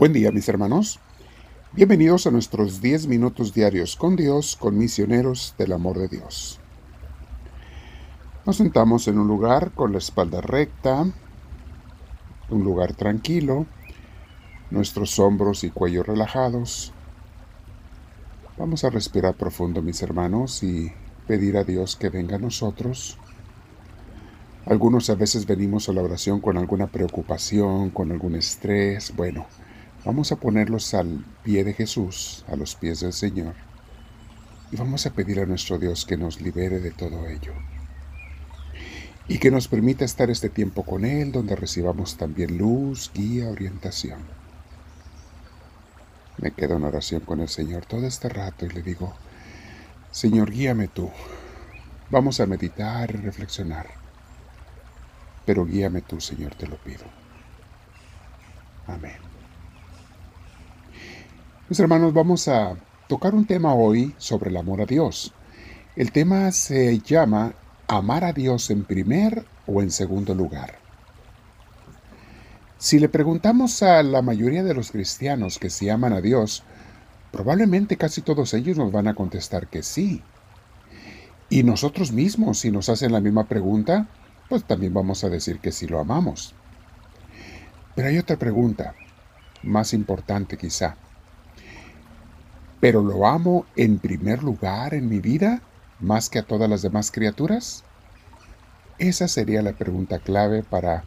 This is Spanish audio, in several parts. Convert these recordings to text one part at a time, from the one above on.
Buen día mis hermanos. Bienvenidos a nuestros 10 minutos diarios con Dios, con misioneros del amor de Dios. Nos sentamos en un lugar con la espalda recta, un lugar tranquilo, nuestros hombros y cuello relajados. Vamos a respirar profundo mis hermanos y pedir a Dios que venga a nosotros. Algunos a veces venimos a la oración con alguna preocupación, con algún estrés. Bueno, Vamos a ponerlos al pie de Jesús, a los pies del Señor, y vamos a pedir a nuestro Dios que nos libere de todo ello y que nos permita estar este tiempo con Él, donde recibamos también luz, guía, orientación. Me quedo en oración con el Señor todo este rato y le digo, Señor, guíame tú. Vamos a meditar y reflexionar, pero guíame tú, Señor, te lo pido. Amén. Mis hermanos, vamos a tocar un tema hoy sobre el amor a Dios. El tema se llama amar a Dios en primer o en segundo lugar. Si le preguntamos a la mayoría de los cristianos que si aman a Dios, probablemente casi todos ellos nos van a contestar que sí. Y nosotros mismos, si nos hacen la misma pregunta, pues también vamos a decir que sí lo amamos. Pero hay otra pregunta, más importante quizá pero lo amo en primer lugar en mi vida más que a todas las demás criaturas? Esa sería la pregunta clave para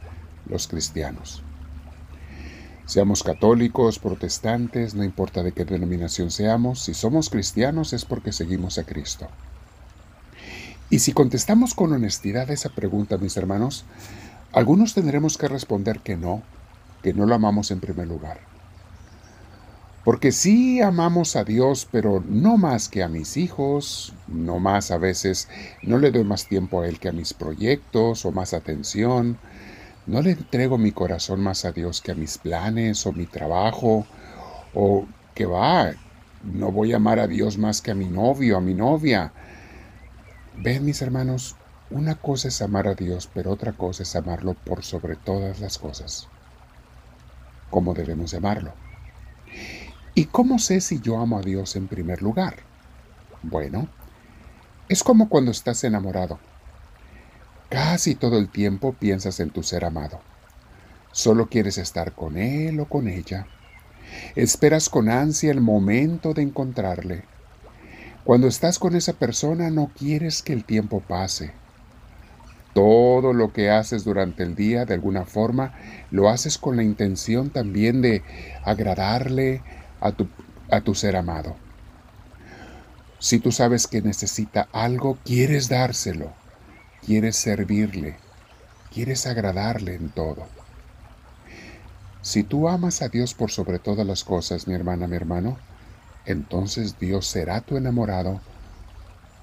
los cristianos. Seamos católicos, protestantes, no importa de qué denominación seamos, si somos cristianos es porque seguimos a Cristo. Y si contestamos con honestidad esa pregunta, mis hermanos, algunos tendremos que responder que no, que no lo amamos en primer lugar. Porque sí amamos a Dios, pero no más que a mis hijos, no más a veces, no le doy más tiempo a Él que a mis proyectos o más atención, no le entrego mi corazón más a Dios que a mis planes o mi trabajo, o que va, no voy a amar a Dios más que a mi novio, a mi novia. Ven mis hermanos, una cosa es amar a Dios, pero otra cosa es amarlo por sobre todas las cosas. ¿Cómo debemos amarlo? ¿Y cómo sé si yo amo a Dios en primer lugar? Bueno, es como cuando estás enamorado. Casi todo el tiempo piensas en tu ser amado. Solo quieres estar con él o con ella. Esperas con ansia el momento de encontrarle. Cuando estás con esa persona no quieres que el tiempo pase. Todo lo que haces durante el día, de alguna forma, lo haces con la intención también de agradarle, a tu, a tu ser amado. Si tú sabes que necesita algo, quieres dárselo, quieres servirle, quieres agradarle en todo. Si tú amas a Dios por sobre todas las cosas, mi hermana, mi hermano, entonces Dios será tu enamorado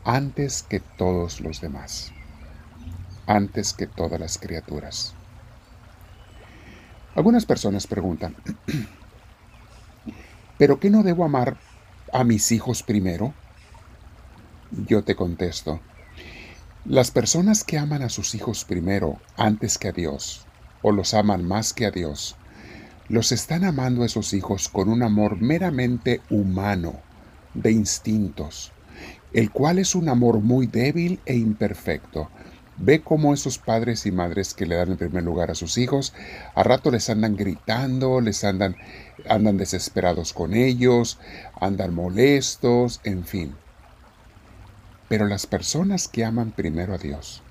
antes que todos los demás, antes que todas las criaturas. Algunas personas preguntan, ¿Pero qué no debo amar a mis hijos primero? Yo te contesto, las personas que aman a sus hijos primero antes que a Dios, o los aman más que a Dios, los están amando a esos hijos con un amor meramente humano, de instintos, el cual es un amor muy débil e imperfecto, Ve cómo esos padres y madres que le dan el primer lugar a sus hijos, a rato les andan gritando, les andan, andan desesperados con ellos, andan molestos, en fin. Pero las personas que aman primero a Dios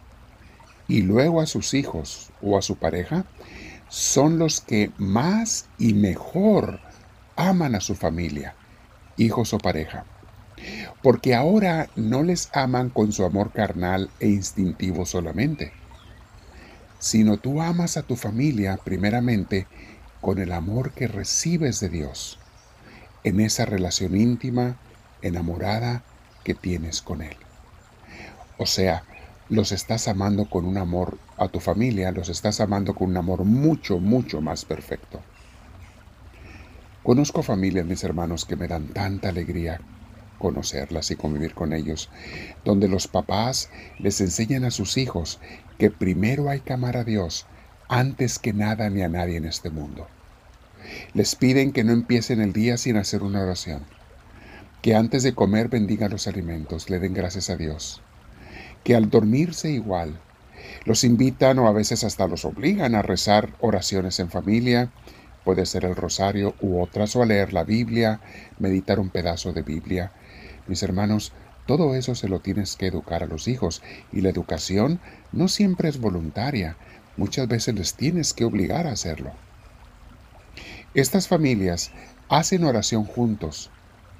y luego a sus hijos o a su pareja, son los que más y mejor aman a su familia, hijos o pareja porque ahora no les aman con su amor carnal e instintivo solamente, sino tú amas a tu familia primeramente con el amor que recibes de Dios, en esa relación íntima, enamorada que tienes con Él. O sea, los estás amando con un amor a tu familia, los estás amando con un amor mucho, mucho más perfecto. Conozco familias, mis hermanos, que me dan tanta alegría conocerlas y convivir con ellos, donde los papás les enseñan a sus hijos que primero hay que amar a Dios antes que nada ni a nadie en este mundo. Les piden que no empiecen el día sin hacer una oración, que antes de comer bendigan los alimentos, le den gracias a Dios, que al dormirse igual, los invitan o a veces hasta los obligan a rezar oraciones en familia, puede ser el rosario u otras, o a leer la Biblia, meditar un pedazo de Biblia. Mis hermanos, todo eso se lo tienes que educar a los hijos y la educación no siempre es voluntaria, muchas veces les tienes que obligar a hacerlo. Estas familias hacen oración juntos,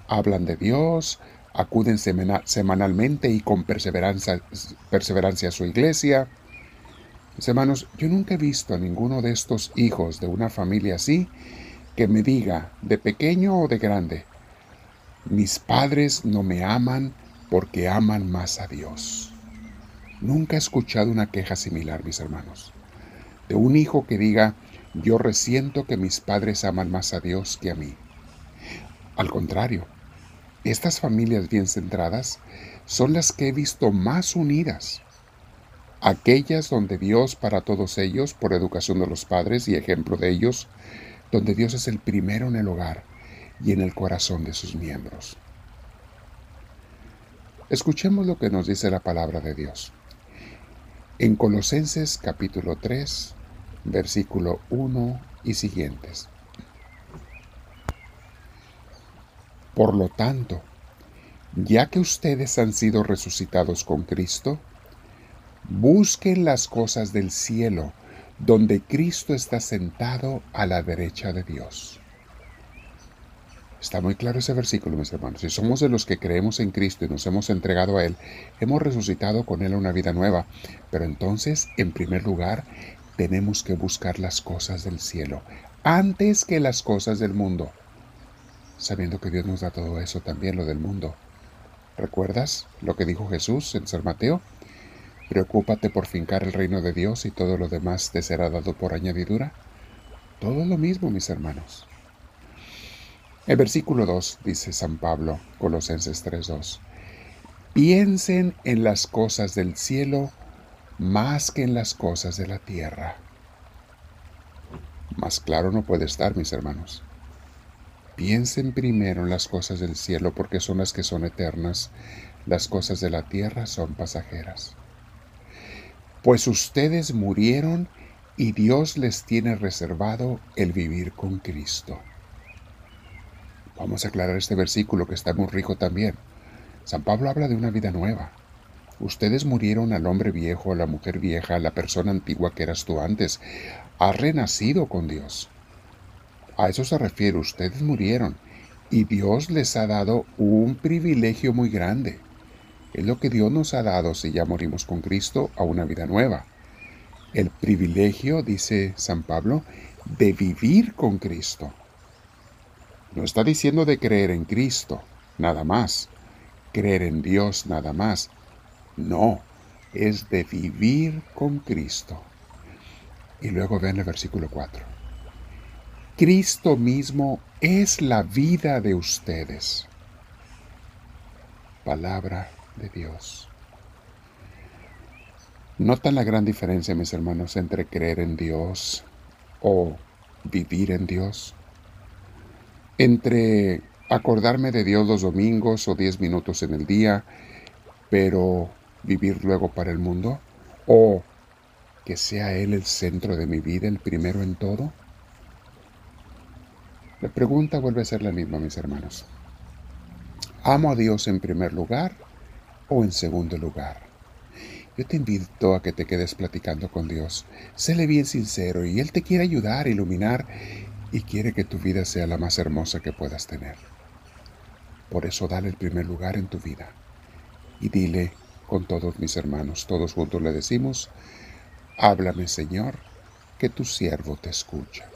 hablan de Dios, acuden semanalmente y con perseverancia, perseverancia a su iglesia. Mis hermanos, yo nunca he visto a ninguno de estos hijos de una familia así que me diga, de pequeño o de grande, mis padres no me aman porque aman más a Dios. Nunca he escuchado una queja similar, mis hermanos, de un hijo que diga, yo resiento que mis padres aman más a Dios que a mí. Al contrario, estas familias bien centradas son las que he visto más unidas. Aquellas donde Dios para todos ellos, por educación de los padres y ejemplo de ellos, donde Dios es el primero en el hogar y en el corazón de sus miembros. Escuchemos lo que nos dice la palabra de Dios. En Colosenses capítulo 3, versículo 1 y siguientes. Por lo tanto, ya que ustedes han sido resucitados con Cristo, busquen las cosas del cielo, donde Cristo está sentado a la derecha de Dios. Está muy claro ese versículo, mis hermanos. Si somos de los que creemos en Cristo y nos hemos entregado a Él, hemos resucitado con Él a una vida nueva. Pero entonces, en primer lugar, tenemos que buscar las cosas del cielo, antes que las cosas del mundo sabiendo que Dios nos da todo eso también, lo del mundo. ¿Recuerdas lo que dijo Jesús en San Mateo? Preocúpate por fincar el reino de Dios y todo lo demás te será dado por añadidura. Todo lo mismo, mis hermanos. El versículo 2 dice San Pablo, Colosenses 3:2. Piensen en las cosas del cielo más que en las cosas de la tierra. Más claro no puede estar, mis hermanos. Piensen primero en las cosas del cielo porque son las que son eternas, las cosas de la tierra son pasajeras. Pues ustedes murieron y Dios les tiene reservado el vivir con Cristo. Vamos a aclarar este versículo que está muy rico también. San Pablo habla de una vida nueva. Ustedes murieron al hombre viejo, a la mujer vieja, a la persona antigua que eras tú antes. Has renacido con Dios. A eso se refiere, ustedes murieron y Dios les ha dado un privilegio muy grande. Es lo que Dios nos ha dado si ya morimos con Cristo a una vida nueva. El privilegio, dice San Pablo, de vivir con Cristo. No está diciendo de creer en Cristo, nada más. Creer en Dios, nada más. No, es de vivir con Cristo. Y luego ven el versículo 4. Cristo mismo es la vida de ustedes. Palabra de Dios. ¿Notan la gran diferencia, mis hermanos, entre creer en Dios o vivir en Dios? Entre acordarme de Dios los domingos o diez minutos en el día, pero vivir luego para el mundo, o que sea Él el centro de mi vida, el primero en todo. La pregunta vuelve a ser la misma, mis hermanos. ¿Amo a Dios en primer lugar o en segundo lugar? Yo te invito a que te quedes platicando con Dios. Séle bien sincero y Él te quiere ayudar, iluminar y quiere que tu vida sea la más hermosa que puedas tener. Por eso dale el primer lugar en tu vida. Y dile con todos mis hermanos, todos juntos le decimos, háblame Señor, que tu siervo te escucha.